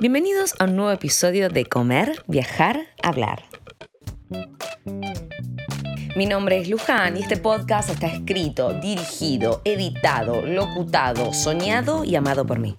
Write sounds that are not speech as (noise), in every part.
Bienvenidos a un nuevo episodio de Comer, Viajar, Hablar. Mi nombre es Luján y este podcast está escrito, dirigido, editado, locutado, soñado y amado por mí.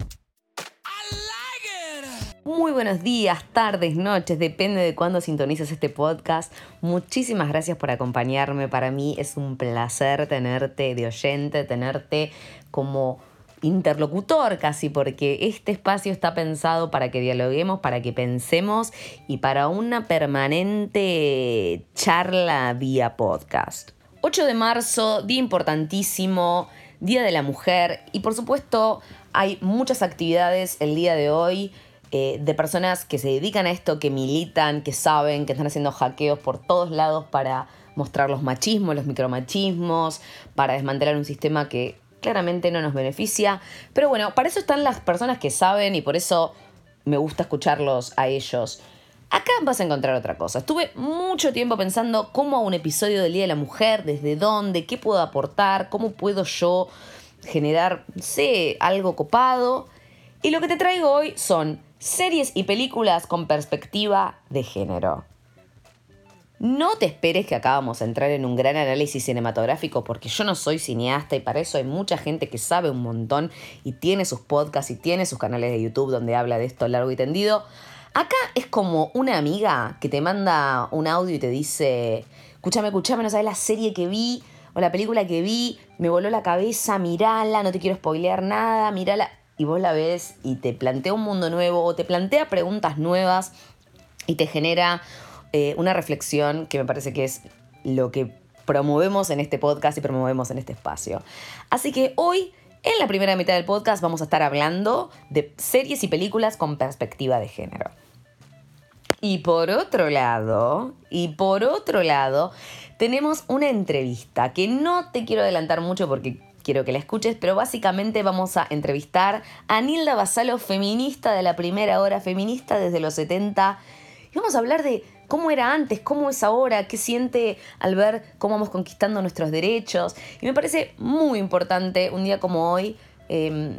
Muy buenos días, tardes, noches, depende de cuándo sintonizas este podcast. Muchísimas gracias por acompañarme. Para mí es un placer tenerte de oyente, tenerte como interlocutor casi, porque este espacio está pensado para que dialoguemos, para que pensemos y para una permanente charla vía podcast. 8 de marzo, día importantísimo, Día de la Mujer y por supuesto hay muchas actividades el día de hoy. Eh, de personas que se dedican a esto, que militan, que saben, que están haciendo hackeos por todos lados para mostrar los machismos, los micromachismos, para desmantelar un sistema que claramente no nos beneficia. Pero bueno, para eso están las personas que saben y por eso me gusta escucharlos a ellos. Acá vas a encontrar otra cosa. Estuve mucho tiempo pensando cómo un episodio del Día de la Mujer, desde dónde, qué puedo aportar, cómo puedo yo generar, sé, algo copado. Y lo que te traigo hoy son series y películas con perspectiva de género. No te esperes que acá vamos a entrar en un gran análisis cinematográfico porque yo no soy cineasta y para eso hay mucha gente que sabe un montón y tiene sus podcasts y tiene sus canales de YouTube donde habla de esto largo y tendido. Acá es como una amiga que te manda un audio y te dice, escúchame, escúchame, no sabes la serie que vi o la película que vi, me voló la cabeza, mirala, no te quiero spoilear nada, mirala. Y vos la ves y te plantea un mundo nuevo o te plantea preguntas nuevas y te genera eh, una reflexión que me parece que es lo que promovemos en este podcast y promovemos en este espacio. Así que hoy, en la primera mitad del podcast, vamos a estar hablando de series y películas con perspectiva de género. Y por otro lado, y por otro lado, tenemos una entrevista que no te quiero adelantar mucho porque quiero que la escuches, pero básicamente vamos a entrevistar a Nilda Basalo, feminista de la primera hora, feminista desde los 70. Y vamos a hablar de cómo era antes, cómo es ahora, qué siente al ver cómo vamos conquistando nuestros derechos. Y me parece muy importante un día como hoy em,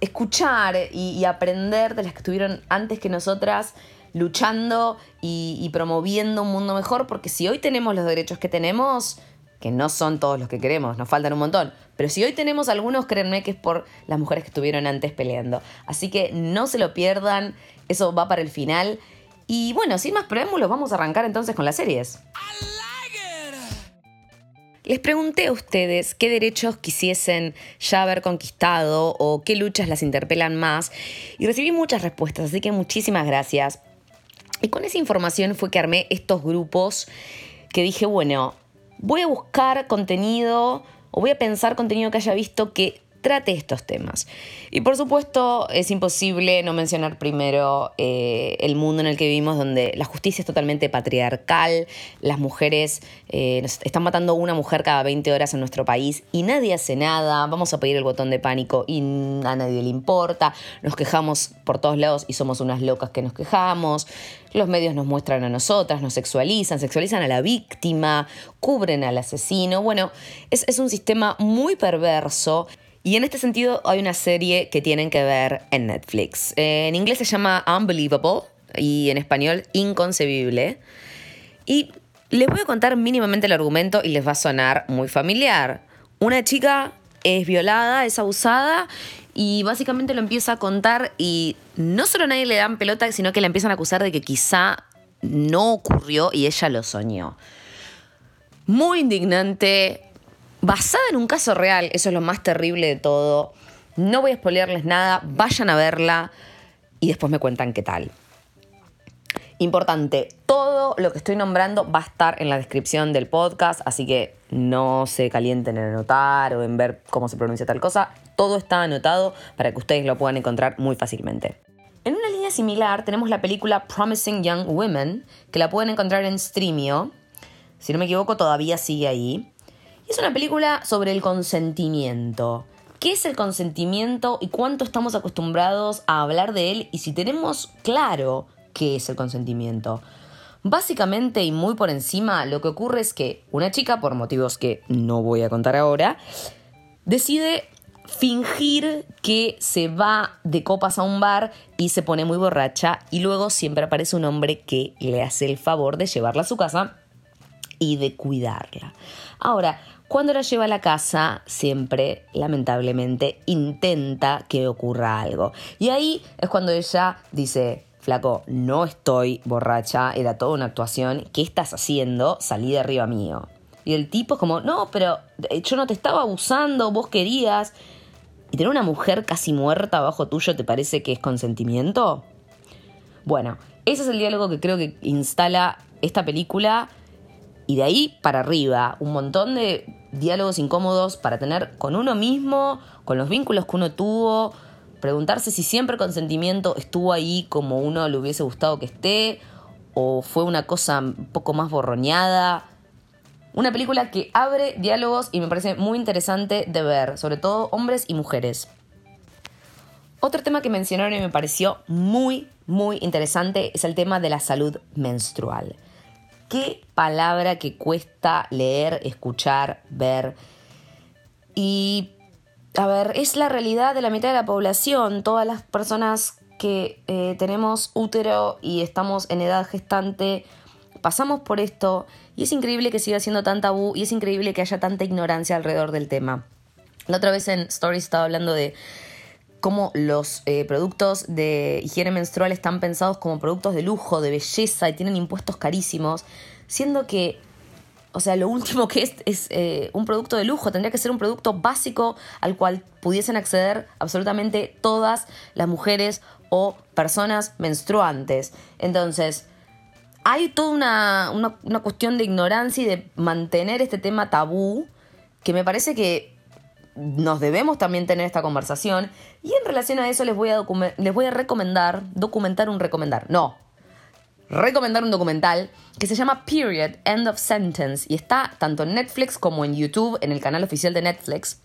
escuchar y, aprender de las que estuvieron antes que nosotras luchando y, y promoviendo un mundo mejor, porque si hoy tenemos los derechos que tenemos, que no son todos los que queremos, nos faltan un montón. Pero si hoy tenemos algunos, créanme que es por las mujeres que estuvieron antes peleando. Así que no se lo pierdan, eso va para el final. Y bueno, sin más preámbulos, vamos a arrancar entonces con las series. Les pregunté a ustedes qué derechos quisiesen ya haber conquistado o qué luchas las interpelan más y recibí muchas respuestas, así que muchísimas gracias. Y con esa información fue que armé estos grupos que dije, bueno, voy a buscar contenido o voy a pensar contenido que haya visto que trate estos temas. Y por supuesto es imposible no mencionar primero eh, el mundo en el que vivimos donde la justicia es totalmente patriarcal, las mujeres eh, nos están matando una mujer cada 20 horas en nuestro país y nadie hace nada, vamos a pedir el botón de pánico y a nadie le importa, nos quejamos por todos lados y somos unas locas que nos quejamos, los medios nos muestran a nosotras, nos sexualizan, sexualizan a la víctima, cubren al asesino, bueno, es, es un sistema muy perverso y en este sentido hay una serie que tienen que ver en Netflix. En inglés se llama Unbelievable y en español Inconcebible. Y les voy a contar mínimamente el argumento y les va a sonar muy familiar. Una chica es violada, es abusada y básicamente lo empieza a contar y no solo a nadie le dan pelota, sino que la empiezan a acusar de que quizá no ocurrió y ella lo soñó. Muy indignante, basada en un caso real, eso es lo más terrible de todo. No voy a spoilearles nada, vayan a verla y después me cuentan qué tal. Importante, todo lo que estoy nombrando va a estar en la descripción del podcast, así que no se calienten en anotar o en ver cómo se pronuncia tal cosa. Todo está anotado para que ustedes lo puedan encontrar muy fácilmente. En una línea similar tenemos la película Promising Young Women, que la pueden encontrar en Streamio. Si no me equivoco, todavía sigue ahí. Es una película sobre el consentimiento. ¿Qué es el consentimiento y cuánto estamos acostumbrados a hablar de él y si tenemos claro qué es el consentimiento? Básicamente y muy por encima, lo que ocurre es que una chica, por motivos que no voy a contar ahora, decide fingir que se va de copas a un bar y se pone muy borracha y luego siempre aparece un hombre que le hace el favor de llevarla a su casa y de cuidarla. Ahora, cuando la lleva a la casa, siempre, lamentablemente, intenta que ocurra algo. Y ahí es cuando ella dice, flaco, no estoy borracha, era toda una actuación, ¿qué estás haciendo? Salí de arriba mío. Y el tipo es como, no, pero eh, yo no te estaba abusando, vos querías. ¿Y tener una mujer casi muerta abajo tuyo te parece que es consentimiento? Bueno, ese es el diálogo que creo que instala esta película y de ahí para arriba, un montón de diálogos incómodos para tener con uno mismo, con los vínculos que uno tuvo, preguntarse si siempre el consentimiento estuvo ahí como uno le hubiese gustado que esté, o fue una cosa un poco más borroñada. Una película que abre diálogos y me parece muy interesante de ver, sobre todo hombres y mujeres. Otro tema que mencionaron y me pareció muy, muy interesante es el tema de la salud menstrual. Qué palabra que cuesta leer, escuchar, ver. Y, a ver, es la realidad de la mitad de la población. Todas las personas que eh, tenemos útero y estamos en edad gestante, pasamos por esto y es increíble que siga siendo tan tabú y es increíble que haya tanta ignorancia alrededor del tema. La otra vez en Stories estaba hablando de cómo los eh, productos de higiene menstrual están pensados como productos de lujo, de belleza y tienen impuestos carísimos, siendo que, o sea, lo último que es eh, un producto de lujo, tendría que ser un producto básico al cual pudiesen acceder absolutamente todas las mujeres o personas menstruantes. Entonces, hay toda una, una cuestión de ignorancia y de mantener este tema tabú que me parece que nos debemos también tener esta conversación. Y en relación a eso les voy a, les voy a recomendar, documentar un recomendar. No, recomendar un documental que se llama Period, End of Sentence. Y está tanto en Netflix como en YouTube, en el canal oficial de Netflix.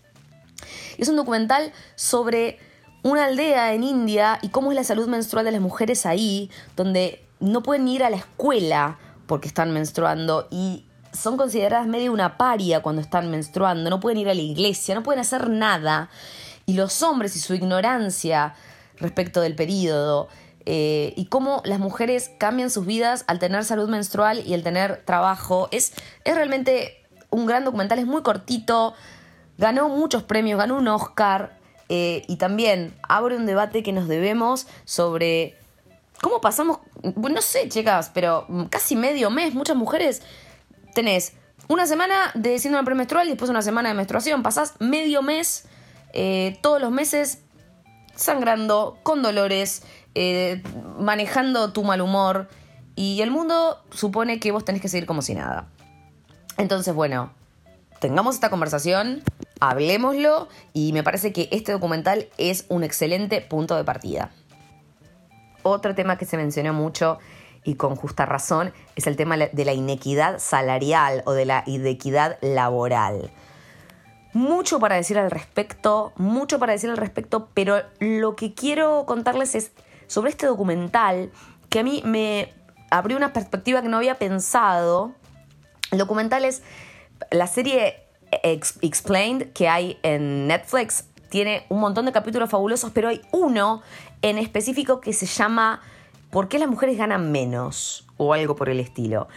Es un documental sobre una aldea en India y cómo es la salud menstrual de las mujeres ahí, donde no pueden ir a la escuela porque están menstruando y son consideradas medio una paria cuando están menstruando, no pueden ir a la iglesia, no pueden hacer nada. Y los hombres y su ignorancia respecto del periodo eh, y cómo las mujeres cambian sus vidas al tener salud menstrual y al tener trabajo, es, es realmente un gran documental, es muy cortito, ganó muchos premios, ganó un Oscar eh, y también abre un debate que nos debemos sobre cómo pasamos, no sé, chicas, pero casi medio mes, muchas mujeres tenés una semana de síndrome premenstrual y después una semana de menstruación. Pasás medio mes, eh, todos los meses, sangrando, con dolores, eh, manejando tu mal humor. Y el mundo supone que vos tenés que seguir como si nada. Entonces, bueno, tengamos esta conversación, hablemoslo y me parece que este documental es un excelente punto de partida. Otro tema que se mencionó mucho y con justa razón, es el tema de la inequidad salarial o de la inequidad laboral. Mucho para decir al respecto, mucho para decir al respecto, pero lo que quiero contarles es sobre este documental que a mí me abrió una perspectiva que no había pensado. El documental es la serie Explained que hay en Netflix. Tiene un montón de capítulos fabulosos, pero hay uno en específico que se llama ¿por qué las mujeres ganan menos? o algo por el estilo.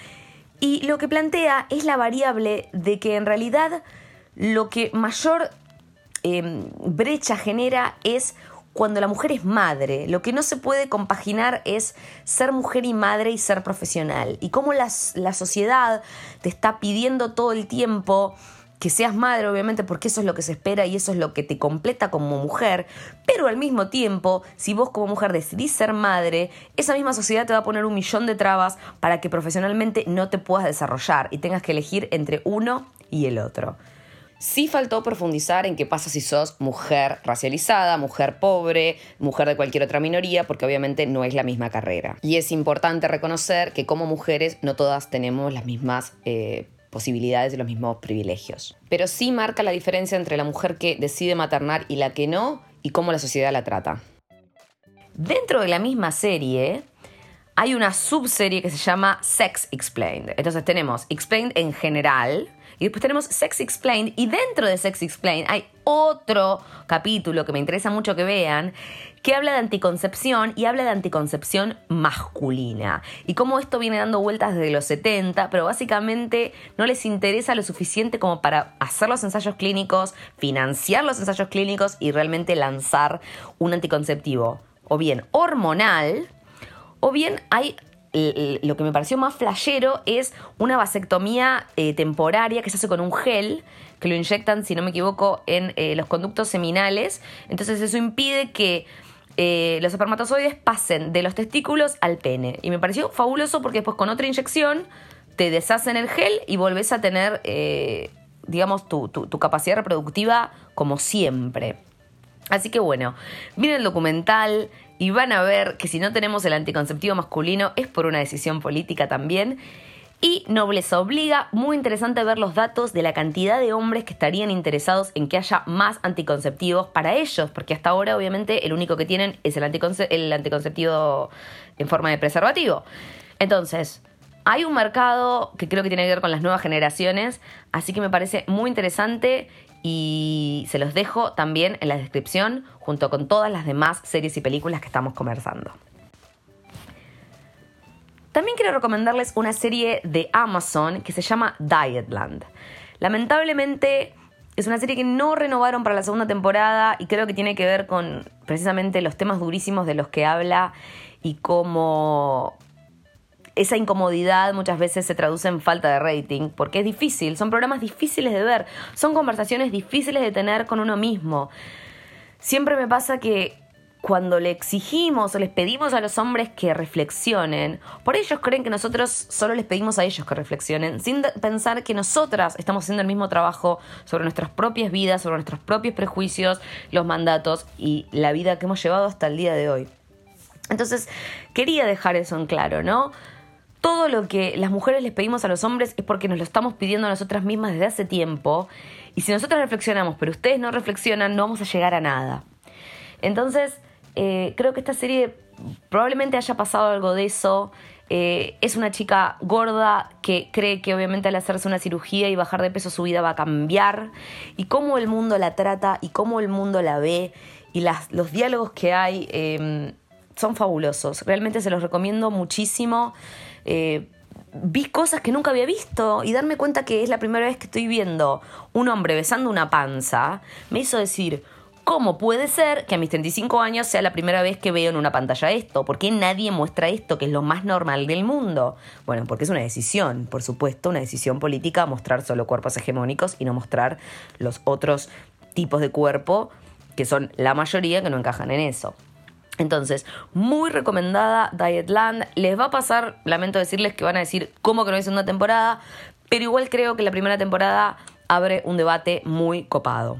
Y lo que plantea es la variable de que en realidad lo que mayor em, brecha genera es cuando la mujer es madre. Lo que no se puede compaginar es ser mujer y madre y ser profesional. Y cómo la sociedad te está pidiendo todo el tiempo que seas madre, obviamente, porque eso es lo que se espera y eso es lo que te completa como mujer, pero al mismo tiempo, si vos como mujer decidís ser madre, esa misma sociedad te va a poner un millón de trabas para que profesionalmente no te puedas desarrollar y tengas que elegir entre uno y el otro. Sí faltó profundizar en qué pasa si sos mujer racializada, mujer pobre, mujer de cualquier otra minoría, porque obviamente no es la misma carrera. Y es importante reconocer que como mujeres no todas tenemos las mismas eh, posibilidades y los mismos privilegios. Pero sí marca la diferencia entre la mujer que decide maternar y la que no, y cómo la sociedad la trata. Dentro de la misma serie, hay una subserie que se llama Sex Explained. Entonces tenemos Explained en general, Y después tenemos Sex Explained. Y dentro de Sex Explained hay otro capítulo que me interesa mucho que vean, que habla de anticoncepción y habla de anticoncepción masculina. Y cómo esto viene dando vueltas desde los 70, pero básicamente no les interesa lo suficiente como para hacer los ensayos clínicos, financiar los ensayos clínicos y realmente lanzar un anticonceptivo. O bien hormonal, o bien hay lo que me pareció más flashero es una vasectomía eh, temporaria que se hace con un gel que lo inyectan, si no me equivoco, en eh, los conductos seminales. Entonces eso impide que eh, los espermatozoides pasen de los testículos al pene. Y me pareció fabuloso porque después con otra inyección te deshacen el gel y volvés a tener, digamos, tu, tu capacidad reproductiva como siempre. Así que bueno, miren el documental, y van a ver que si no tenemos el anticonceptivo masculino es por una decisión política también. Y Nobleza Obliga, muy interesante ver los datos de la cantidad de hombres que estarían interesados en que haya más anticonceptivos para ellos, porque hasta ahora obviamente el único que tienen es el, el anticonceptivo en forma de preservativo. Entonces, hay un mercado que creo que tiene que ver con las nuevas generaciones, así que me parece muy interesante y se los dejo también en la descripción junto con todas las demás series y películas que estamos conversando. También quiero recomendarles una serie de Amazon que se llama Dietland. Lamentablemente es una serie que no renovaron para la segunda temporada y creo que tiene que ver con precisamente los temas durísimos de los que habla y cómo esa incomodidad muchas veces se traduce en falta de rating, porque es difícil, son programas difíciles de ver, son conversaciones difíciles de tener con uno mismo. Siempre me pasa que cuando le exigimos o les pedimos a los hombres que reflexionen, por ellos creen que nosotros solo les pedimos a ellos que reflexionen, sin pensar que nosotras estamos haciendo el mismo trabajo sobre nuestras propias vidas, sobre nuestros propios prejuicios, los mandatos y la vida que hemos llevado hasta el día de hoy. Entonces, quería dejar eso en claro, ¿no? todo lo que las mujeres les pedimos a los hombres es porque nos lo estamos pidiendo a nosotras mismas desde hace tiempo. Y si nosotros reflexionamos, pero ustedes no reflexionan, no vamos a llegar a nada. Entonces, eh, creo que esta serie probablemente haya pasado algo de eso. Eh, es una chica gorda que cree que obviamente al hacerse una cirugía y bajar de peso su vida va a cambiar. Y cómo el mundo la trata y cómo el mundo la ve. Y las, los diálogos que hay em, son fabulosos. Realmente se los recomiendo muchísimo. Eh, vi cosas que nunca había visto y darme cuenta que es la primera vez que estoy viendo un hombre besando una panza, me hizo decir, ¿cómo puede ser que a mis 35 años sea la primera vez que veo en una pantalla esto? ¿Por qué nadie muestra esto, que es lo más normal del mundo? Bueno, porque es una decisión, por supuesto, una decisión política mostrar solo cuerpos hegemónicos y no mostrar los otros tipos de cuerpo, que son la mayoría que no encajan en eso. Entonces, muy recomendada Dietland. Les va a pasar, lamento decirles que van a decir cómo que no es una temporada, pero igual creo que la primera temporada abre un debate muy copado.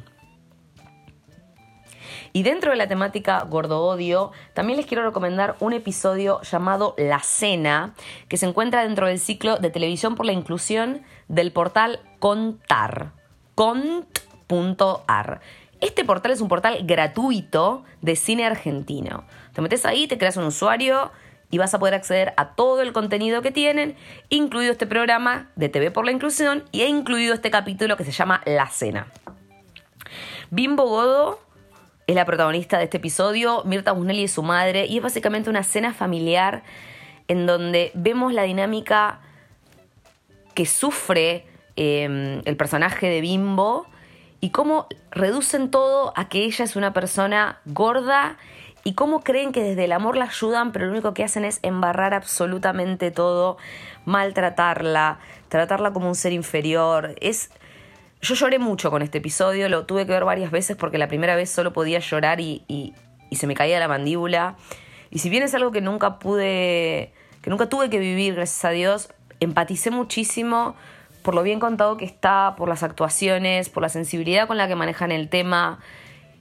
Y dentro de la temática gordo odio, también les quiero recomendar un episodio llamado La Cena, que se encuentra dentro del ciclo de televisión por la inclusión del portal Contar. Cont.ar. Este portal es un portal gratuito de cine argentino. Te metes ahí, te creas un usuario y vas a poder acceder a todo el contenido que tienen, incluido este programa de TV por la Inclusión y he incluido este capítulo que se llama La Cena. Bimbo Godo es la protagonista de este episodio, Mirta Busnelli es su madre y es básicamente una cena familiar en donde vemos la dinámica que sufre eh, el personaje de Bimbo y cómo reducen todo a que ella es una persona gorda y cómo creen que desde el amor la ayudan, pero lo único que hacen es embarrar absolutamente todo, maltratarla, tratarla como un ser inferior. Es yo lloré mucho con este episodio, lo tuve que ver varias veces porque la primera vez solo podía llorar y, y, se me caía la mandíbula. Y si bien es algo que nunca pude, que nunca tuve que vivir, gracias a Dios, empaticé muchísimo por lo bien contado que está, por las actuaciones, por la sensibilidad con la que manejan el tema.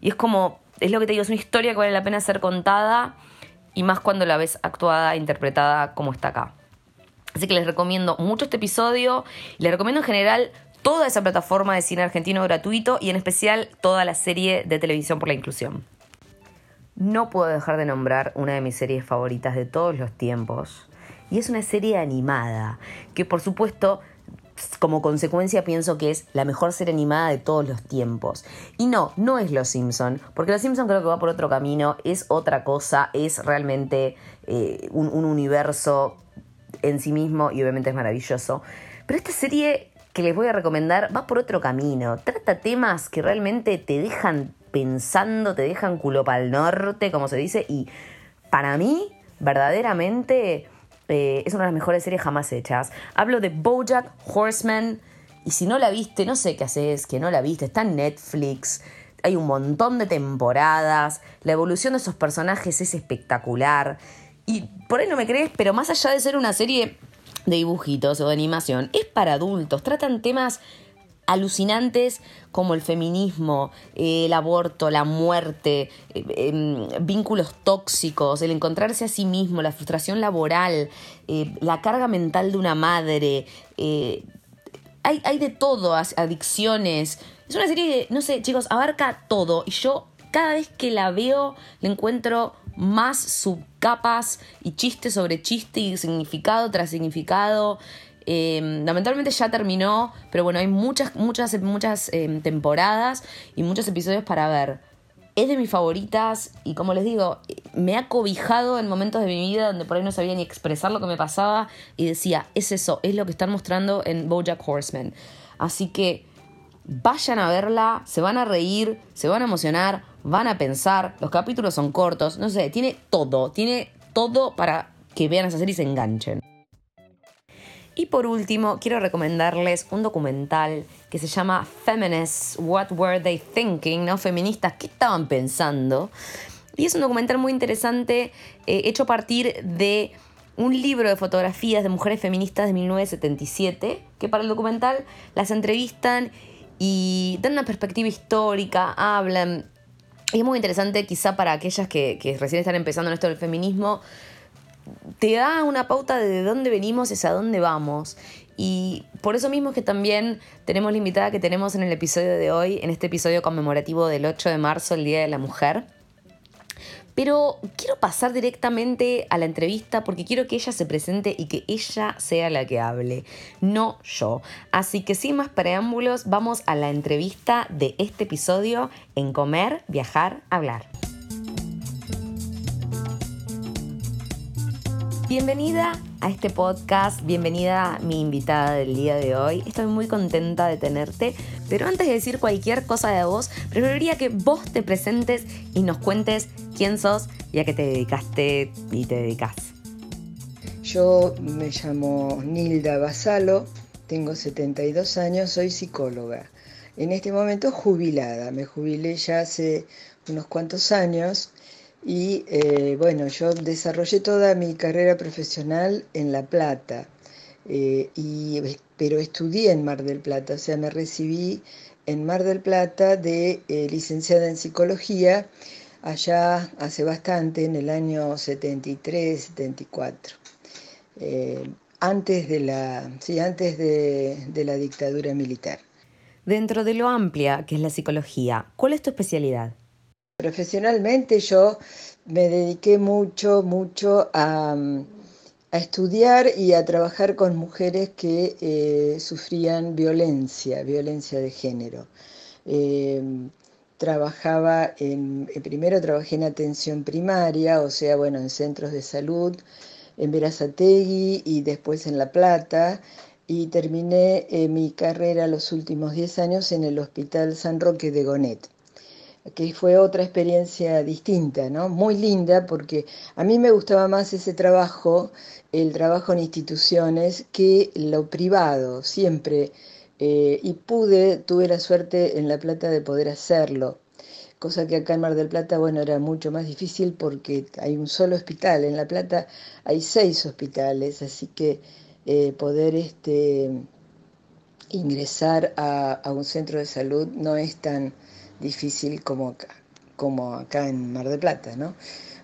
Y es como, es lo que te digo, es una historia que vale la pena ser contada y más cuando la ves actuada, interpretada como está acá. Así que les recomiendo mucho este episodio les recomiendo en general toda esa plataforma de cine argentino gratuito y en especial toda la serie de televisión por la inclusión. No puedo dejar de nombrar una de mis series favoritas de todos los tiempos y es una serie animada que por supuesto como consecuencia pienso que es la mejor serie animada de todos los tiempos. Y no, no es Los Simpson, porque Los Simpson creo que va por otro camino, es otra cosa, es realmente eh, un, un universo en sí mismo y obviamente es maravilloso. Pero esta serie que les voy a recomendar va por otro camino. Trata temas que realmente te dejan pensando, te dejan culo para el norte, como se dice, y para mí, verdaderamente, eh, es una de las mejores series jamás hechas. Hablo de Bojack Horseman, y si no la viste, no sé qué haces, que no la viste, está en Netflix. Hay un montón de temporadas, la evolución de esos personajes es espectacular. Y por ahí no me crees, pero más allá de ser una serie de dibujitos o de animación, es para adultos. Tratan temas alucinantes como el feminismo, eh, el aborto, la muerte, eh, em, vínculos tóxicos, el encontrarse a sí mismo, la frustración laboral, eh, la carga mental de una madre. Hay, hay, de todo, adicciones. Es una serie que, no sé, chicos, abarca todo. Y yo cada vez que la veo le encuentro más subcapas y chiste sobre chiste y significado tras significado. Em, lamentablemente ya terminó, pero bueno, hay muchas, muchas, muchas em, temporadas y muchos episodios para ver. Es de mis favoritas y como les digo, me ha cobijado en momentos de mi vida donde por ahí no sabía ni expresar lo que me pasaba y decía, es eso, es lo que están mostrando en Bojack Horseman. Así que vayan a verla, se van a reír, se van a emocionar, van a pensar, los capítulos son cortos, no sé, tiene todo, tiene todo para que vean esa serie y se enganchen. Y por último, quiero recomendarles un documental que se llama Feminists, What Were They Thinking? ¿no? Feministas, ¿qué estaban pensando? Y es un documental muy interesante, eh, hecho a partir de un libro de fotografías de mujeres feministas de 1977, que para el documental las entrevistan y dan una perspectiva histórica, hablan. Es muy interesante quizá para aquellas que, que recién están empezando en esto del feminismo, te da una pauta de dónde venimos y hacia dónde vamos. Y por eso mismo es que también tenemos la invitada que tenemos en el episodio de hoy, en este episodio conmemorativo del 8 de marzo, el Día de la Mujer. Pero quiero pasar directamente a la entrevista porque quiero que ella se presente y que ella sea la que hable, no yo. Así que sin más preámbulos, vamos a la entrevista de este episodio en Comer, Viajar, Hablar. Bienvenida a este podcast, bienvenida mi invitada del día de hoy. Estoy muy contenta de tenerte, pero antes de decir cualquier cosa de vos, preferiría que vos te presentes y nos cuentes quién sos y a qué te dedicaste y te dedicas. Yo me llamo Nilda Basalo, tengo 72 años, soy psicóloga. En este momento jubilada, me jubilé ya hace unos cuantos años y eh, bueno, yo desarrollé toda mi carrera profesional en La Plata, eh, pero estudié en Mar del Plata, o sea, me recibí en Mar del Plata de eh, licenciada en psicología allá hace bastante, en el año 73, 74. antes de la, sí, antes de, de la dictadura militar. Dentro de lo amplia que es la psicología, ¿cuál es tu especialidad? Profesionalmente yo me dediqué mucho, mucho a, estudiar y a trabajar con mujeres que eh, sufrían violencia, violencia de género. Em, trabajaba en, eh, primero trabajé en atención primaria, o sea, bueno, en centros de salud, en Verazategui y después en La Plata, y terminé eh, mi carrera los últimos 10 años en el Hospital San Roque de Gonet que fue otra experiencia distinta, ¿no? Muy linda porque a mí me gustaba más ese trabajo, el trabajo en instituciones, que lo privado, siempre. Eh, y pude, tuve la suerte en La Plata de poder hacerlo, cosa que acá en Mar del Plata, bueno, era mucho más difícil porque hay un solo hospital, en La Plata hay seis hospitales, así que eh, poder este, ingresar a, a un centro de salud no es tan difícil como acá, como acá en Mar del Plata, ¿no?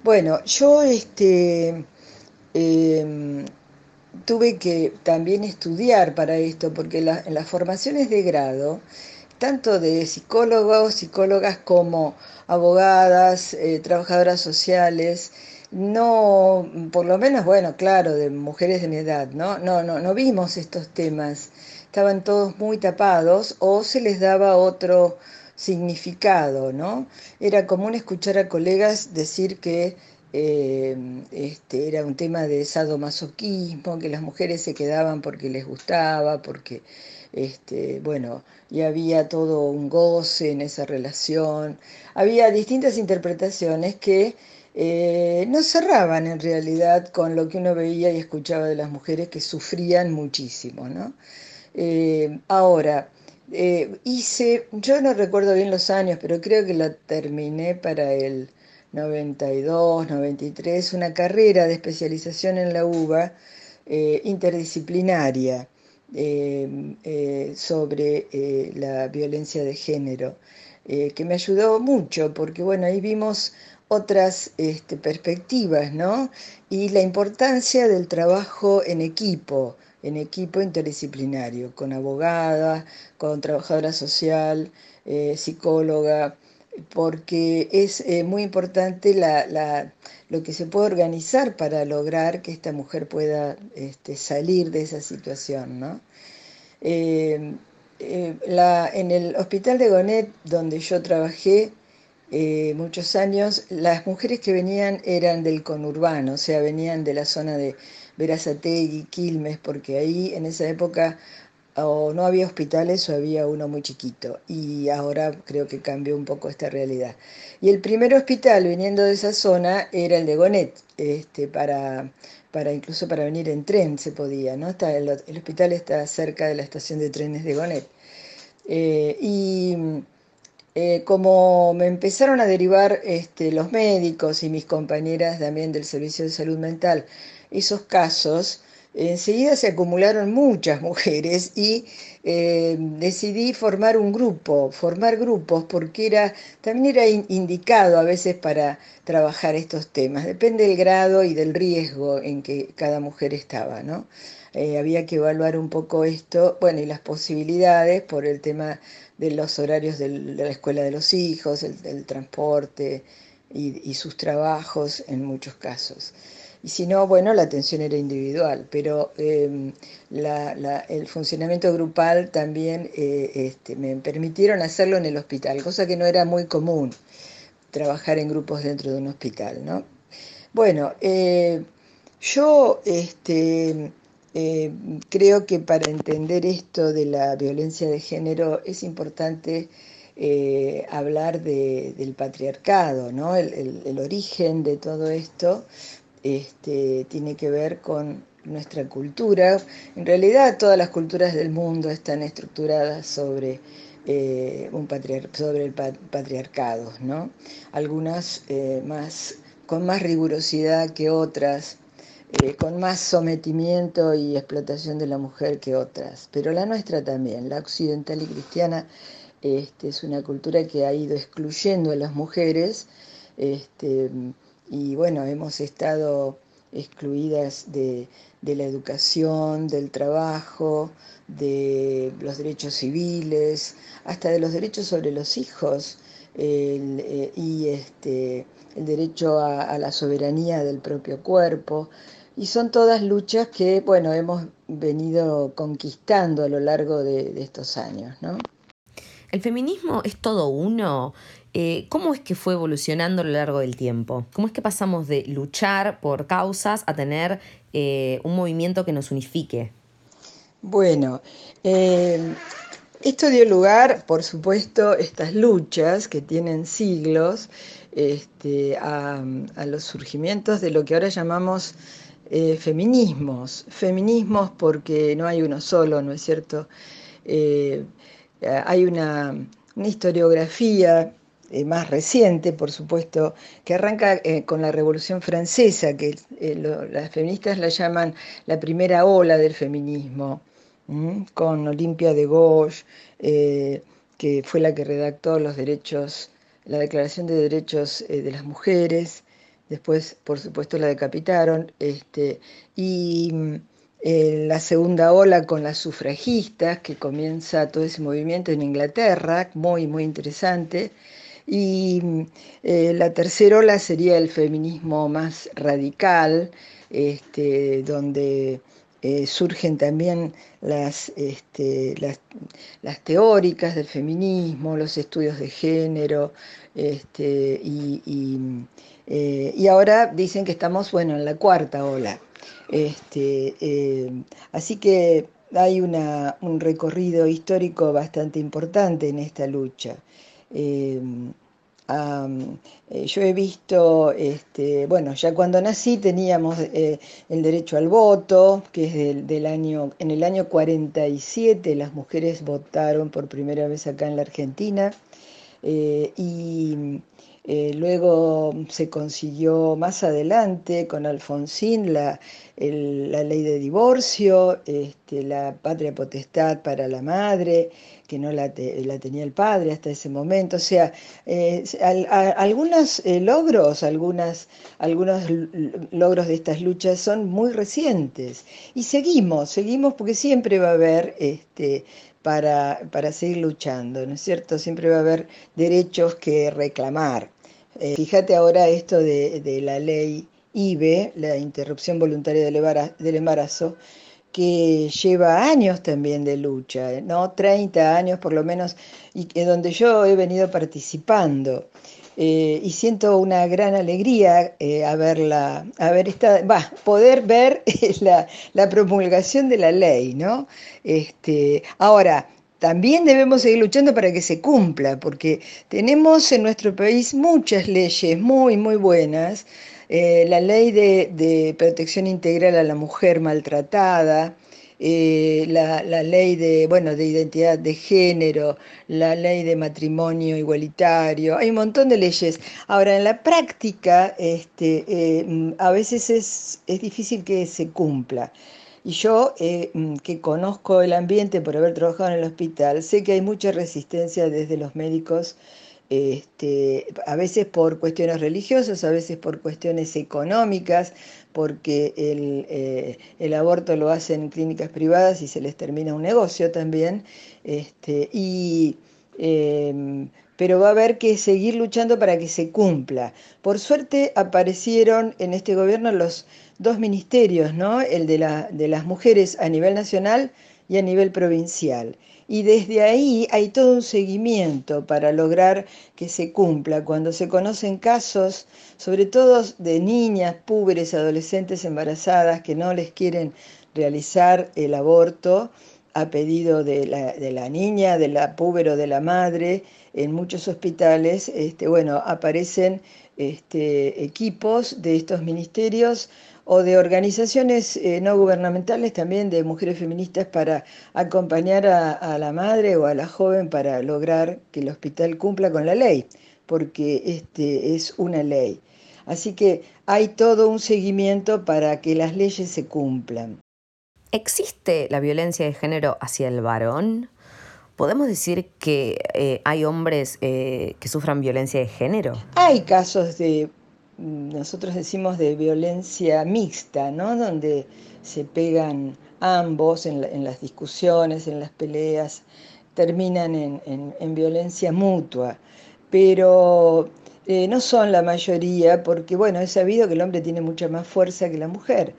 Bueno, yo este, em, tuve que también estudiar para esto, porque en las formaciones de grado, tanto de psicólogos, psicólogas como abogadas, eh, trabajadoras sociales, no, por lo menos, bueno, claro, de mujeres de mi edad, ¿no? No, no, no vimos estos temas estaban todos muy tapados o se les daba otro significado, ¿no? Era común escuchar a colegas decir que eh, este, era un tema de sadomasoquismo, que las mujeres se quedaban porque les gustaba, porque, este, bueno, y había todo un goce en esa relación. Había distintas interpretaciones que eh, no cerraban en realidad con lo que uno veía y escuchaba de las mujeres que sufrían muchísimo, ¿no? Eh, ahora, hice, yo no recuerdo bien los años, pero creo que la terminé para el 92, 93, una carrera de especialización en la UBA eh, interdisciplinaria eh, eh, sobre la violencia de género, que me ayudó mucho porque bueno, ahí vimos otras este, perspectivas, ¿no? Y la importancia del trabajo en equipo, en equipo interdisciplinario, con abogada, con trabajadora social, psicóloga, porque es eh, muy importante lo que se puede organizar para lograr que esta mujer pueda este, salir de esa situación. Eh, eh, en el hospital de Gonet, donde yo trabajé muchos años, las mujeres que venían eran del conurbano, o sea, venían de la zona de Verazategui, Quilmes, porque ahí en esa época no había hospitales o había uno muy chiquito y ahora creo que cambió un poco esta realidad. Y el primer hospital viniendo de esa zona era el de Gonet, este, para, para incluso para venir en tren se podía, ¿no? El, hospital está cerca de la estación de trenes de Gonet. Eh, y eh, como me empezaron a derivar este, los médicos y mis compañeras también del Servicio de Salud Mental, esos casos, enseguida se acumularon muchas mujeres y eh, decidí formar un grupo, formar grupos, porque era, también era indicado a veces para trabajar estos temas. Depende del grado y del riesgo en que cada mujer estaba, ¿no? Eh, había que evaluar un poco esto, bueno, y las posibilidades por el tema de los horarios de la escuela de los hijos, el, transporte y sus trabajos en muchos casos y si no, bueno, la atención era individual, pero em, el funcionamiento grupal también eh, este, me permitieron hacerlo en el hospital, cosa que no era muy común, trabajar en grupos dentro de un hospital, ¿no? Bueno, eh, yo este, eh, creo que para entender esto de la violencia de género es importante hablar del patriarcado, ¿no? el origen de todo esto este, tiene que ver con nuestra cultura. En realidad todas las culturas del mundo están estructuradas sobre, eh, un sobre el patriarcado, ¿no? Algunas eh, más, con más rigurosidad que otras, eh, con más sometimiento y explotación de la mujer que otras, pero la nuestra también, la occidental y cristiana, este, es una cultura que ha ido excluyendo a las mujeres. Este, y bueno, hemos estado excluidas de, la educación, del trabajo, de los derechos civiles, hasta de los derechos sobre los hijos eh, y este, el derecho a, la soberanía del propio cuerpo. Y son todas luchas que, bueno, hemos venido conquistando a lo largo de, de estos años, ¿no? ¿El feminismo es todo uno? Eh, ¿Cómo es que fue evolucionando a lo largo del tiempo? ¿Cómo es que pasamos de luchar por causas a tener eh, un movimiento que nos unifique? Bueno, eh, esto dio lugar, por supuesto, estas luchas que tienen siglos, este, a, los surgimientos de lo que ahora llamamos feminismos. Feminismos porque no hay uno solo, ¿no es cierto? hay una, una historiografía eh, más reciente, por supuesto, que arranca eh, con la Revolución Francesa, que eh, las feministas la llaman la primera ola del feminismo, con Olimpia de Gauche, que fue la que redactó los derechos, la Declaración de Derechos de las Mujeres, después, por supuesto, la decapitaron, este, y la segunda ola con las sufragistas, que comienza todo ese movimiento en Inglaterra, muy, muy interesante. Y eh, la tercera ola sería el feminismo más radical, este, donde eh, surgen también las, este, las, las, teóricas del feminismo, los estudios de género, este, y, eh, y, ahora dicen que estamos, bueno, en la cuarta ola. Así que hay una, un recorrido histórico bastante importante en esta lucha. Eh, yo he visto, este, bueno, ya cuando nací teníamos eh, el derecho al voto, que es del, año, en el año 47 las mujeres votaron por primera vez acá en la Argentina. Eh, luego se consiguió más adelante con Alfonsín la, la ley de divorcio, este, la patria potestad para la madre, que no la, la tenía el padre hasta ese momento. O sea, eh, algunos eh, logros, algunas, algunos logros de estas luchas son muy recientes. Y seguimos, seguimos porque siempre va a haber este, para, para seguir luchando, ¿no es cierto? Siempre va a haber derechos que reclamar. Eh, fíjate ahora esto de, de la ley IBE, la interrupción voluntaria del embarazo, que lleva años también de lucha, ¿no? 30 años por lo menos, y que donde yo he venido participando. Eh, y siento una gran alegría eh, haberla, haber estado, va, poder ver la, la, promulgación de la ley, ¿no? Este, ahora, también debemos seguir luchando para que se cumpla, porque tenemos en nuestro país muchas leyes muy, muy buenas, eh, la ley de, protección integral a la mujer maltratada, eh, la, ley de, bueno, de identidad de género, la ley de matrimonio igualitario, hay un montón de leyes. Ahora, en la práctica, este, eh, a veces es, es, difícil que se cumpla. Y yo, mm, que conozco el ambiente por haber trabajado en el hospital, sé que hay mucha resistencia desde los médicos este, a veces por cuestiones religiosas, a veces por cuestiones económicas, porque el, eh, el, aborto lo hacen en clínicas privadas y se les termina un negocio también. Este, y, em, pero va a haber que seguir luchando para que se cumpla. Por suerte aparecieron en este gobierno los dos ministerios, ¿no? el de, la, de las mujeres a nivel nacional y a nivel provincial y desde ahí hay todo un seguimiento para lograr que se cumpla. Cuando se conocen casos, sobre todo de niñas, púberes, adolescentes embarazadas que no les quieren realizar el aborto a pedido de la, de la niña, de la púbero, de la madre, en muchos hospitales, este, bueno, aparecen este, equipos de estos ministerios o de organizaciones eh, no gubernamentales también de mujeres feministas para acompañar a, la madre o a la joven para lograr que el hospital cumpla con la ley, porque este es una ley. Así que hay todo un seguimiento para que las leyes se cumplan. ¿Existe la violencia de género hacia el varón? ¿Podemos decir que eh, hay hombres eh, que sufran violencia de género? Hay casos de nosotros decimos de violencia mixta, ¿no? Donde se pegan ambos en, las discusiones, en las peleas, terminan en, violencia mutua. Pero eh, no son la mayoría porque, bueno, es sabido que el hombre tiene mucha más fuerza que la mujer.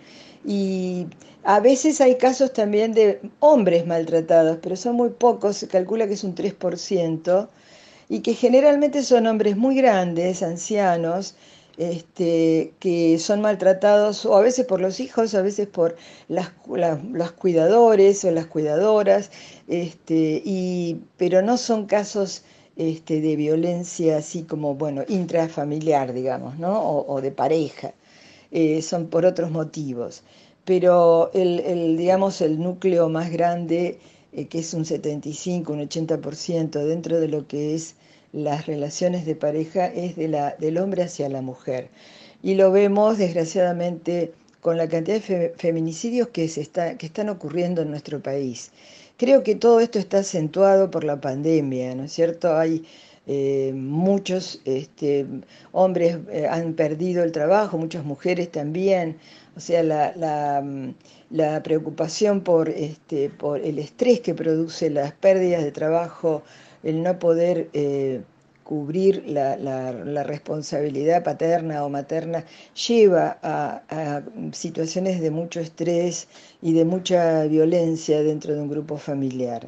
Y a veces hay casos también de hombres maltratados, pero son muy pocos, se calcula que es un 3%, y que generalmente son hombres muy grandes, ancianos, este, que son maltratados o a veces por los hijos, a veces por las, las, cuidadores o las cuidadoras, este, y, pero no son casos este, de violencia así como, bueno, intrafamiliar, digamos, ¿no? o, de pareja, eh, son por otros motivos. Pero el, el digamos, el núcleo más grande, eh, que es un 75, un 80% dentro de lo que es las relaciones de pareja es de la, del hombre hacia la mujer. Y lo vemos, desgraciadamente, con la cantidad de feminicidios que, se está, que están ocurriendo en nuestro país. Creo que todo esto está acentuado por la pandemia, ¿no es cierto? Hay eh, muchos este, hombres eh, han perdido el trabajo, muchas mujeres también. O sea, la, la, la preocupación por, este, por el estrés que produce las pérdidas de trabajo el no poder eh, cubrir la, responsabilidad paterna o materna lleva a, situaciones de mucho estrés y de mucha violencia dentro de un grupo familiar.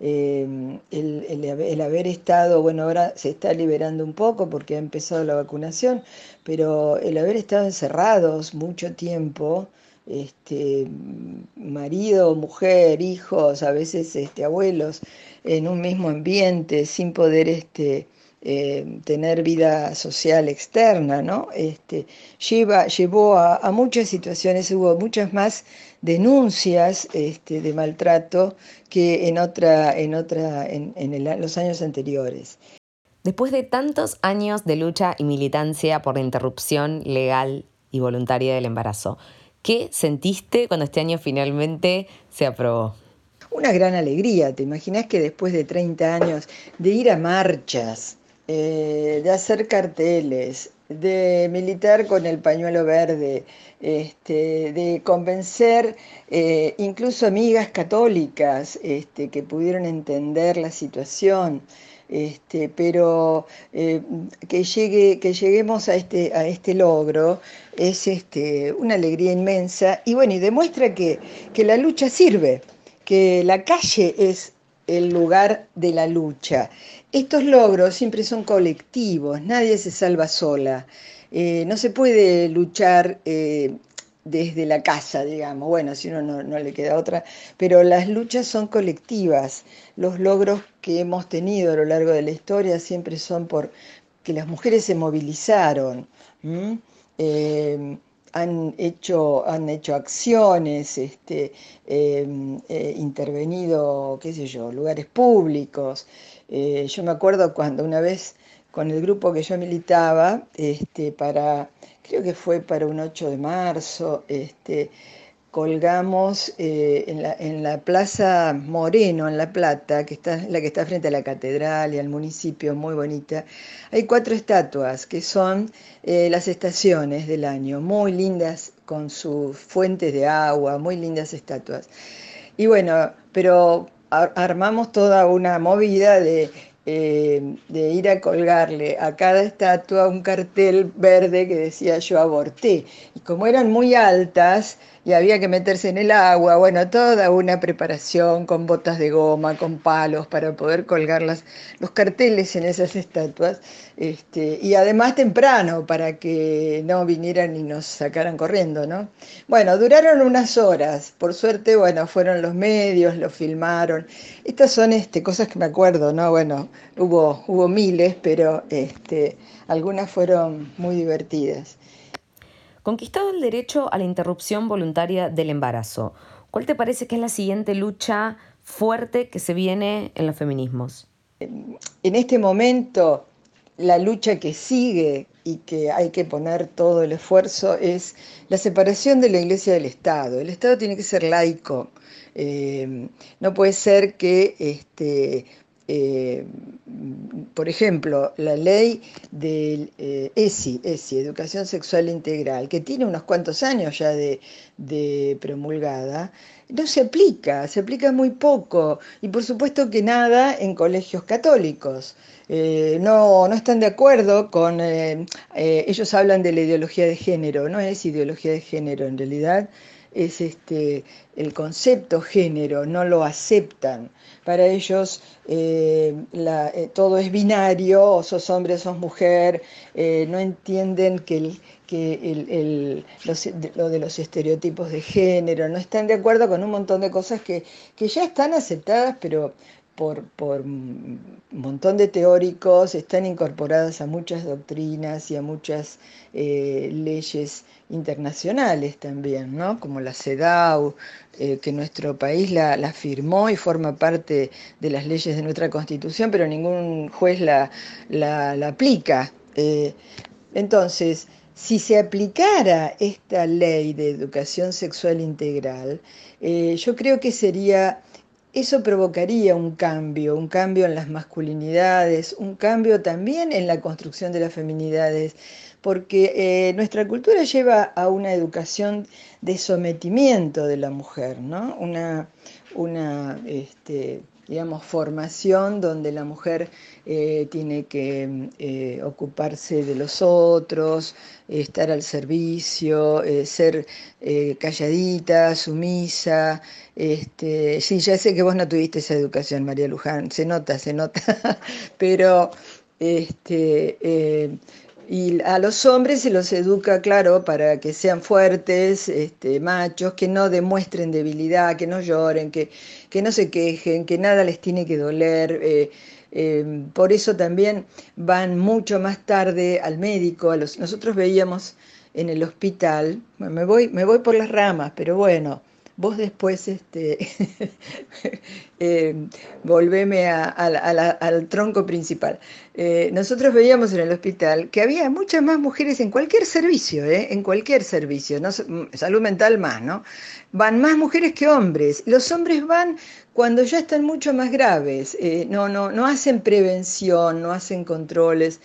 Eh, el, haber estado, bueno, ahora se está liberando un poco porque ha empezado la vacunación, pero el haber estado encerrados mucho tiempo, este, marido, mujer, hijos, a veces este, abuelos, en un mismo ambiente, sin poder este, eh, tener vida social externa, ¿no? Este, lleva, llevó a, muchas situaciones, hubo muchas más denuncias este, de maltrato que en, otra, en, otra, en, los años anteriores. Después de tantos años de lucha y militancia por la interrupción legal y voluntaria del embarazo, ¿qué sentiste cuando este año finalmente se aprobó? Una gran alegría, ¿te imaginas que después de 30 años de ir a marchas, eh, de hacer carteles, de militar con el pañuelo verde, este, de convencer eh, incluso amigas católicas este, que pudieron entender la situación, este, pero eh, que, llegue, que lleguemos a este, a este logro es este, una alegría inmensa y bueno, y demuestra que, que la lucha sirve, que la calle es el lugar de la lucha. Estos logros siempre son colectivos, nadie se salva sola. Eh, no se puede luchar eh, desde la casa, digamos, bueno, si uno no, no, le queda otra, pero las luchas son colectivas. Los logros que hemos tenido a lo largo de la historia siempre son por que las mujeres se movilizaron han hecho, han hecho acciones, este, em, eh, intervenido, qué sé yo, lugares públicos. Eh, yo me acuerdo cuando una vez con el grupo que yo militaba, este, para, creo que fue para un 8 de marzo, este, colgamos eh, en, la, en, la, Plaza Moreno, en La Plata, que está, la que está frente a la catedral y al municipio, muy bonita, hay cuatro estatuas que son eh, las estaciones del año, muy lindas con sus fuentes de agua, muy lindas estatuas. Y bueno, pero armamos toda una movida de eh, de ir a colgarle a cada estatua un cartel verde que decía yo aborté. Y como eran muy altas, y había que meterse en el agua, bueno, toda una preparación con botas de goma, con palos para poder colgar los carteles en esas estatuas, este, y además temprano para que no vinieran y nos sacaran corriendo, ¿no? Bueno, duraron unas horas, por suerte, bueno, fueron los medios, lo filmaron. Estas son este, cosas que me acuerdo, ¿no? Bueno, hubo, hubo miles, pero este, algunas fueron muy divertidas. Conquistado el derecho a la interrupción voluntaria del embarazo, ¿cuál te parece que es la siguiente lucha fuerte que se viene en los feminismos? En este momento, la lucha que sigue y que hay que poner todo el esfuerzo es la separación de la Iglesia del Estado. El Estado tiene que ser laico. Eh, no puede ser que este, eh, por ejemplo, la ley del eh, ESI, ESI, Educación Sexual Integral, que tiene unos cuantos años ya de, promulgada, no se aplica, se aplica muy poco y por supuesto que nada en colegios católicos. Eh, no, no están de acuerdo con, ellos hablan de la ideología de género, no es ideología de género en realidad, es este, el concepto género, no lo aceptan. Para ellos eh, eh, todo es binario, o sos hombre, sos mujer, eh, no entienden que, el, que lo de los estereotipos de género, no están de acuerdo con un montón de cosas que, que ya están aceptadas, pero por, un montón de teóricos, están incorporadas a muchas doctrinas y a muchas eh, leyes internacionales también, ¿no? como la CEDAW, eh, que nuestro país la, firmó y forma parte de las leyes de nuestra constitución, pero ningún juez la, la, aplica. Eh, entonces, si se aplicara esta ley de educación sexual integral, yo creo que sería eso provocaría un cambio, un cambio en las masculinidades, un cambio también en la construcción de las feminidades, porque eh, nuestra cultura lleva a una educación de sometimiento de la mujer, ¿no? Una, una este, digamos, formación donde la mujer eh, tiene que eh, ocuparse de los otros, estar al servicio, eh, ser calladita, sumisa. Este, sí, ya sé que vos no tuviste esa educación, María Luján, se nota, se nota, (laughs) pero este, y a los hombres se los educa, claro, para que sean fuertes, este, machos, que no demuestren debilidad, que no lloren, que, que no se quejen, que nada les tiene que doler. Eh, eh, por eso también van mucho más tarde al médico. A los, nosotros veíamos en el hospital, me voy, me voy por las ramas, pero bueno, vos después este, (laughs) eh, volveme al tronco principal. Eh, nosotros veíamos en el hospital que había muchas más mujeres en cualquier servicio, eh, en cualquier servicio, mm, salud mental más, ¿no? Van más mujeres que hombres. Los hombres van cuando ya están mucho más graves, no, no, no hacen prevención, no hacen controles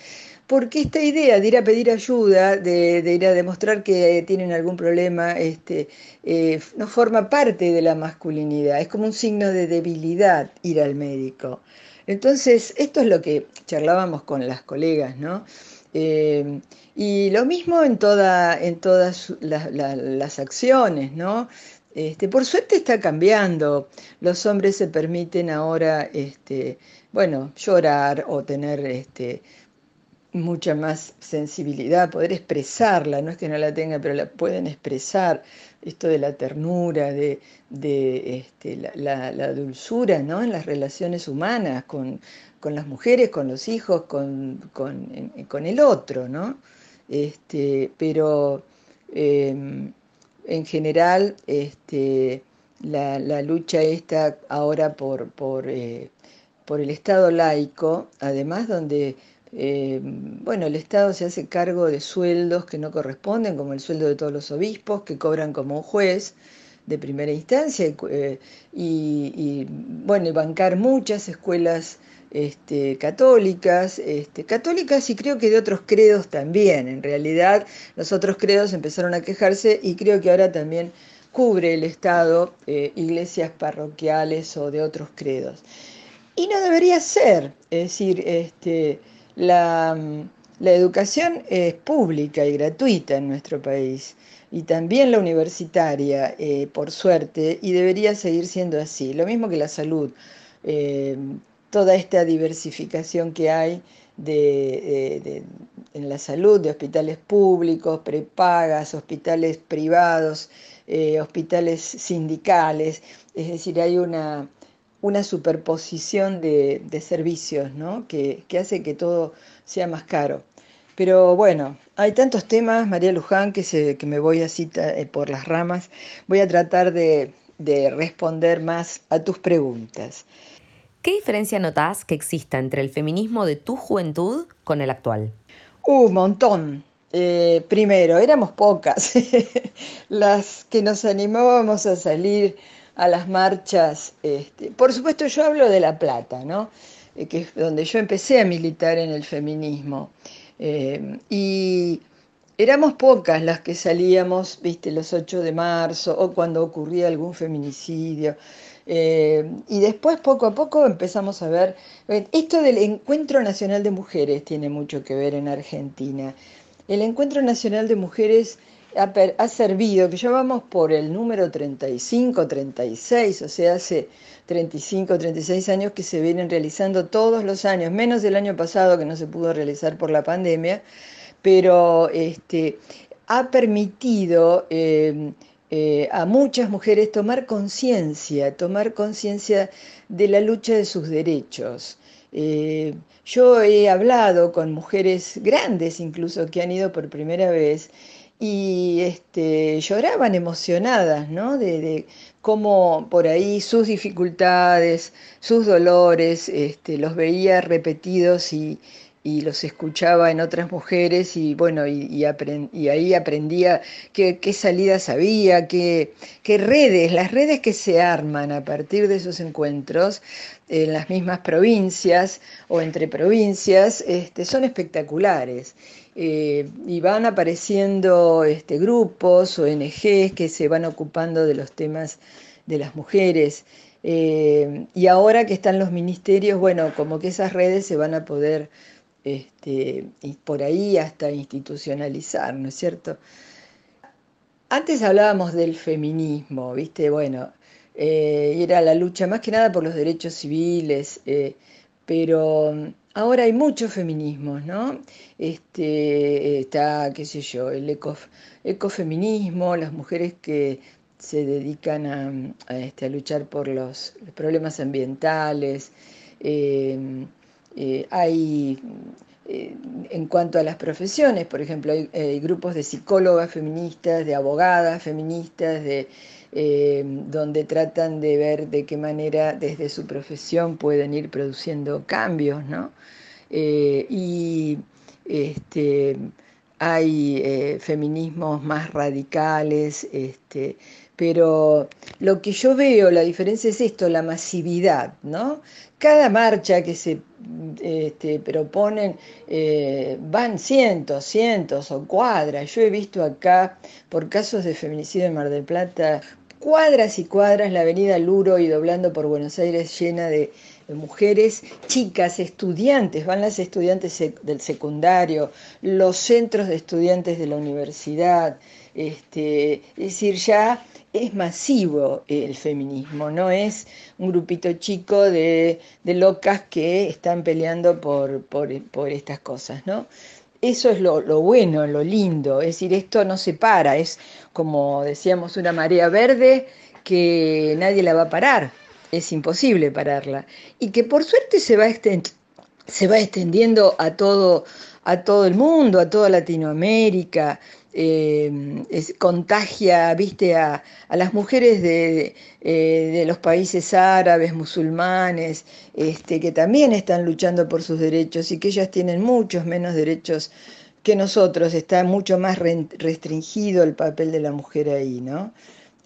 porque esta idea de ir a pedir ayuda, de, ir a demostrar que tienen algún problema, este, eh, no forma parte de la masculinidad, es como un signo de debilidad ir al médico. Entonces, esto es lo que charlábamos con las colegas, ¿no? Eh, y lo mismo en, toda, en todas las acciones, ¿no? Este, por suerte está cambiando. Los hombres se permiten ahora, este, bueno, llorar o tener este, mucha más sensibilidad, poder expresarla, no es que no la tengan, pero la pueden expresar, esto de la ternura, de, de este, la, dulzura ¿no? en las relaciones humanas, con, las mujeres, con los hijos, con, con, el otro, ¿no? Este, pero em, en general este, la, lucha está ahora por, por, eh, por el Estado laico, además donde eh, bueno, el Estado se hace cargo de sueldos que no corresponden, como el sueldo de todos los obispos, que cobran como un juez de primera instancia, y, eh, bueno, y bancar muchas escuelas este, católicas, este, católicas y creo que de otros credos también. En realidad, los otros credos empezaron a quejarse y creo que ahora también cubre el Estado eh, iglesias parroquiales o de otros credos. Y no debería ser, es decir, este, la, educación es pública y gratuita en nuestro país y también la universitaria, eh, por suerte, y debería seguir siendo así. Lo mismo que la salud, eh, toda esta diversificación que hay de, en la salud, de hospitales públicos, prepagas, hospitales privados, eh, hospitales sindicales, es decir, hay una, una superposición de, servicios ¿no? que, hace que todo sea más caro. Pero bueno, hay tantos temas, María Luján, que, se, que me voy así eh, por las ramas. Voy a tratar de, responder más a tus preguntas. ¿Qué diferencia notas que exista entre el feminismo de tu juventud con el actual? Un montón. Eh, primero, éramos pocas (laughs) las que nos animábamos a salir a las marchas. Este, por supuesto, yo hablo de La Plata, ¿no? Eh, que es donde yo empecé a militar en el feminismo. Eh, y éramos pocas las que salíamos, viste, los 8 de marzo o cuando ocurría algún feminicidio. Eh, y después, poco a poco, empezamos a ver, esto del Encuentro Nacional de Mujeres tiene mucho que ver en Argentina. El Encuentro Nacional de Mujeres ha, servido, que ya vamos por el número 35, 36, o sea, hace 35, 36 años que se vienen realizando todos los años, menos del año pasado que no se pudo realizar por la pandemia, pero este, ha permitido eh, eh, a muchas mujeres tomar conciencia, tomar conciencia de la lucha de sus derechos. Eh, yo he hablado con mujeres grandes incluso que han ido por primera vez y este, lloraban emocionadas, ¿no? De, cómo por ahí sus dificultades, sus dolores, este, los veía repetidos y, los escuchaba en otras mujeres y bueno, y, ahí aprendía qué, salidas había, qué, qué, redes, las redes que se arman a partir de esos encuentros en las mismas provincias o entre provincias, este, son espectaculares. Eh, y van apareciendo este, grupos, ONGs que se van ocupando de los temas de las mujeres. Eh, y ahora que están los ministerios, bueno, como que esas redes se van a poder este, por ahí hasta institucionalizar, ¿no es cierto? Antes hablábamos del feminismo, ¿viste? Bueno, eh, era la lucha más que nada por los derechos civiles, eh, pero ahora hay muchos feminismos, ¿no? Este, está, qué sé yo, el ecofeminismo, las mujeres que se dedican a, este, luchar por los, problemas ambientales. Eh, hay en cuanto a las profesiones, por ejemplo, hay, grupos de psicólogas feministas, de abogadas feministas, de, eh, donde tratan de ver de qué manera desde su profesión pueden ir produciendo cambios, ¿no? Eh, y este, hay eh, feminismos más radicales, este, pero lo que yo veo, la diferencia es esto, la masividad, ¿no? Cada marcha que se este, proponen eh, van cientos, cientos o cuadras. Yo he visto acá, por casos de feminicidio en Mar del Plata, cuadras y cuadras la avenida Luro y doblando por Buenos Aires llena de, mujeres, chicas, estudiantes, van las estudiantes del secundario, los centros de estudiantes de la universidad, este, es decir, ya es masivo el feminismo, no es un grupito chico de, locas que están peleando por, por, estas cosas, ¿no? Eso es lo, lo, bueno, lo lindo, es decir, esto no se para, es como decíamos una marea verde que nadie la va a parar, es imposible pararla, y que por suerte se va, se va extendiendo a todo, a todo el mundo, a toda Latinoamérica, eh, contagia, viste, a, las mujeres de, eh, de, los países árabes, musulmanes, este, que también están luchando por sus derechos y que ellas tienen muchos menos derechos que nosotros, está mucho más restringido el papel de la mujer ahí, ¿no?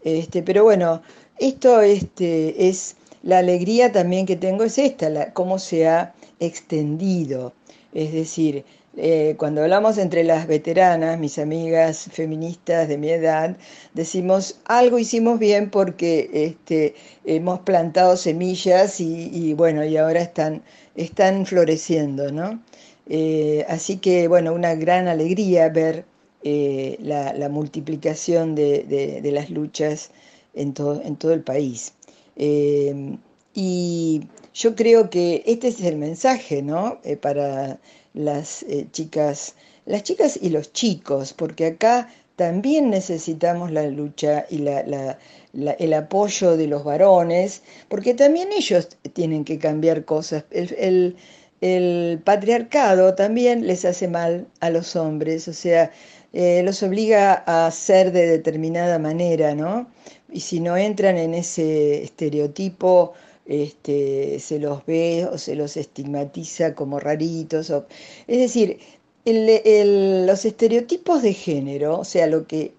Este, pero bueno, esto este, es la alegría también que tengo es esta, cómo se ha extendido, es decir, eh, cuando hablamos entre las veteranas, mis amigas feministas de mi edad, decimos algo hicimos bien porque este, hemos plantado semillas y, bueno, y ahora están, están floreciendo, ¿no? Eh, así que bueno, una gran alegría ver eh, la, multiplicación de, las luchas en todo, en todo el país. y yo creo que este es el mensaje, ¿no? para las eh, chicas, las chicas y los chicos, porque acá también necesitamos la lucha y la, el apoyo de los varones, porque también ellos tienen que cambiar cosas. El, el, patriarcado también les hace mal a los hombres, o sea, eh, los obliga a ser de determinada manera, ¿no? Y si no entran en ese estereotipo este, se los ve o se los estigmatiza como raritos. O, es decir, los estereotipos de género, o sea, lo que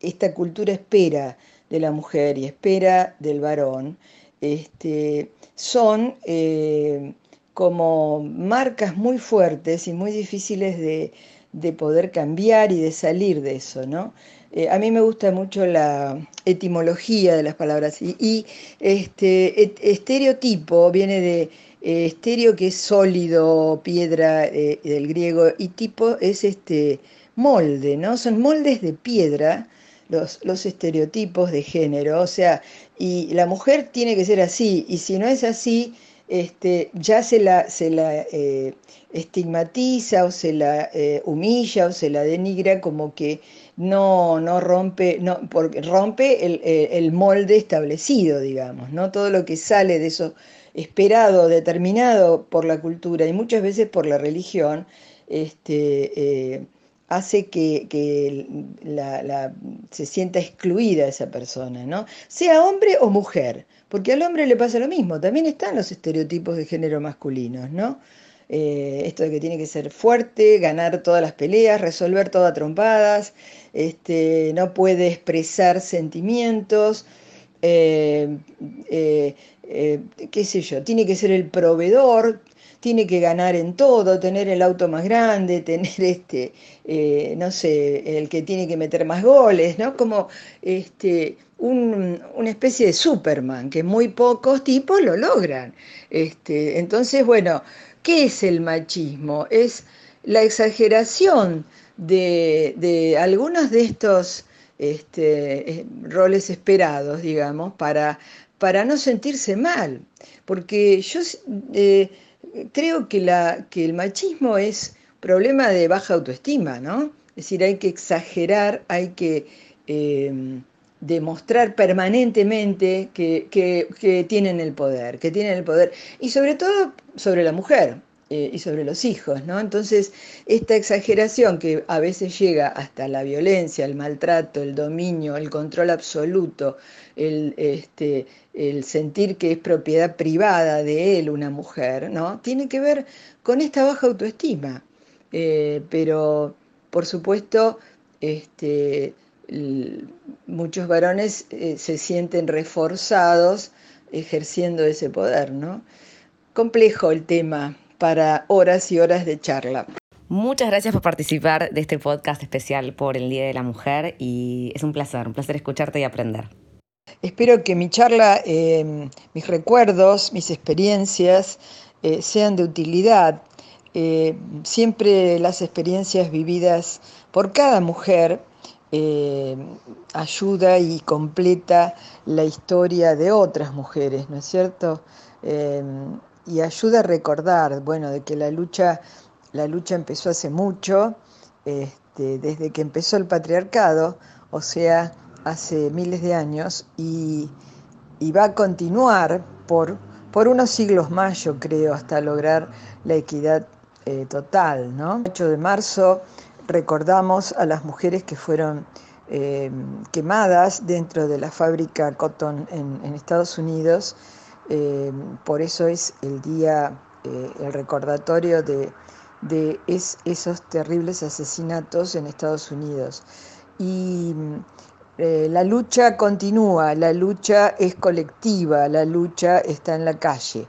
esta cultura espera de la mujer y espera del varón, este, son eh, como marcas muy fuertes y muy difíciles de, de poder cambiar y de salir de eso, ¿no? Eh, a mí me gusta mucho la etimología de las palabras y, este estereotipo viene de eh, que es sólido, piedra eh, del griego y tipo es este molde, ¿no? Son moldes de piedra los, los estereotipos de género, o sea, y la mujer tiene que ser así y si no es así, este, ya se la, se la estigmatiza o se la humilla o se la denigra como que no, no rompe, no, porque rompe el, molde establecido, digamos, ¿no? Todo lo que sale de eso esperado, determinado por la cultura y muchas veces por la religión, este, eh, hace que, la, se sienta excluida esa persona, ¿no? Sea hombre o mujer, porque al hombre le pasa lo mismo, también están los estereotipos de género masculinos, ¿no? Eh, esto de que tiene que ser fuerte, ganar todas las peleas, resolver todas trompadas, este, no puede expresar sentimientos, eh, eh, qué sé yo, tiene que ser el proveedor, tiene que ganar en todo, tener el auto más grande, (laughs) tener este, no sé, el que tiene que meter más goles, ¿no? Como este, una especie de Superman, que muy pocos tipos lo logran. Este, entonces, bueno, ¿qué es el machismo? Es la exageración de, algunos de estos este, eh, roles esperados, digamos, para, no sentirse mal. Porque yo eh, creo que, el machismo es problema de baja autoestima, ¿no? Es decir, hay que exagerar, hay que em, demostrar permanentemente que, que, tienen el poder, que tienen el poder, y sobre todo sobre la mujer, eh, y sobre los hijos, ¿no? Entonces, esta exageración que a veces llega hasta la violencia, el maltrato, el dominio, el control absoluto, el, este, el sentir que es propiedad privada de él una mujer, ¿no? Tiene que ver con esta baja autoestima. Eh, pero, por supuesto, este, muchos varones eh, se sienten reforzados ejerciendo ese poder, ¿no? Complejo el tema, para horas y horas de charla. Muchas gracias por participar de este podcast especial por el Día de la Mujer y es un placer, un placer escucharte y aprender. Espero que mi charla, em, mis recuerdos, mis experiencias eh, sean de utilidad. Eh, siempre las experiencias vividas por cada mujer eh, ayuda y completa la historia de otras mujeres, ¿no es cierto? Em, y ayuda a recordar, bueno, de que la lucha, la lucha empezó hace mucho, este, desde que empezó el patriarcado, o sea, hace miles de años, y, va a continuar por, por unos siglos más, yo creo, hasta lograr la equidad eh, total, ¿no? El 8 de marzo recordamos a las mujeres que fueron eh, quemadas dentro de la fábrica Cotton en, en Estados Unidos eh, por eso es el día, eh, el recordatorio de, esos terribles asesinatos en Estados Unidos. Y la lucha continúa, la lucha es colectiva, la lucha está en la calle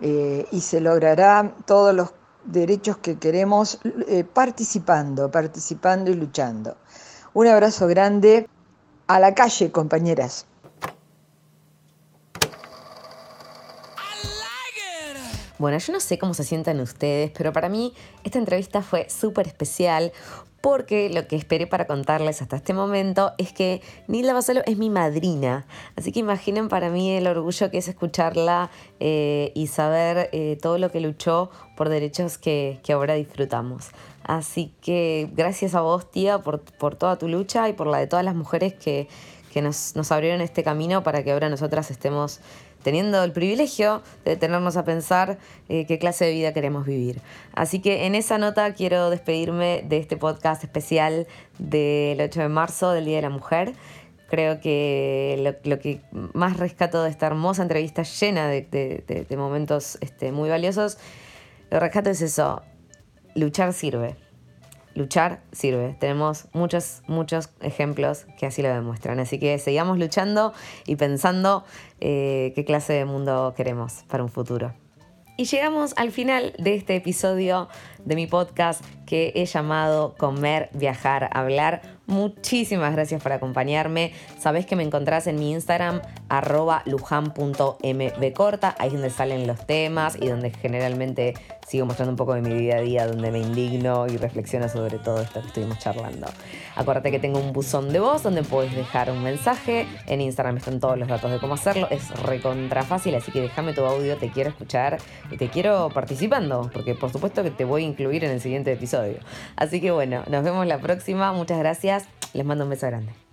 y se logrará todos los derechos que queremos participando, participando y luchando. Un abrazo grande a la calle, compañeras. Bueno, yo no sé cómo se sientan ustedes, pero para mí esta entrevista fue súper especial porque lo que esperé para contarles hasta este momento es que Nilda Basolo es mi madrina. Así que imaginen para mí el orgullo que es escucharla eh, y saber eh, todo lo que luchó por derechos que, ahora disfrutamos. Así que gracias a vos, tía, por, toda tu lucha y por la de todas las mujeres que, nos, nos abrieron este camino para que ahora nosotras estemos teniendo el privilegio de detenernos a pensar eh, qué clase de vida queremos vivir. Así que en esa nota quiero despedirme de este podcast especial del 8 de marzo, del Día de la Mujer. Creo que lo, que más rescato de esta hermosa entrevista llena de, momentos este, muy valiosos, lo rescato es eso, luchar sirve luchar sirve. Tenemos muchos, muchos ejemplos que así lo demuestran. Así que sigamos luchando y pensando eh, qué clase de mundo queremos para un futuro. Y llegamos al final de este episodio de mi podcast que he llamado Comer, Viajar, Hablar. Muchísimas gracias por acompañarme. Sabés que me encontrás en mi Instagram, arroba lujan.mbcorta, ahí es donde salen los temas y donde generalmente sigo mostrando un poco de mi día a día, donde me indigno y reflexiono sobre todo esto que estuvimos charlando. Acuérdate que tengo un buzón de voz donde puedes dejar un mensaje. En Instagram están todos los datos de cómo hacerlo. Es recontra fácil, así que déjame tu audio, te quiero escuchar y te quiero participando, porque por supuesto que te voy incluir en el siguiente episodio. Así que bueno, nos vemos la próxima. Muchas gracias. Les mando un beso grande.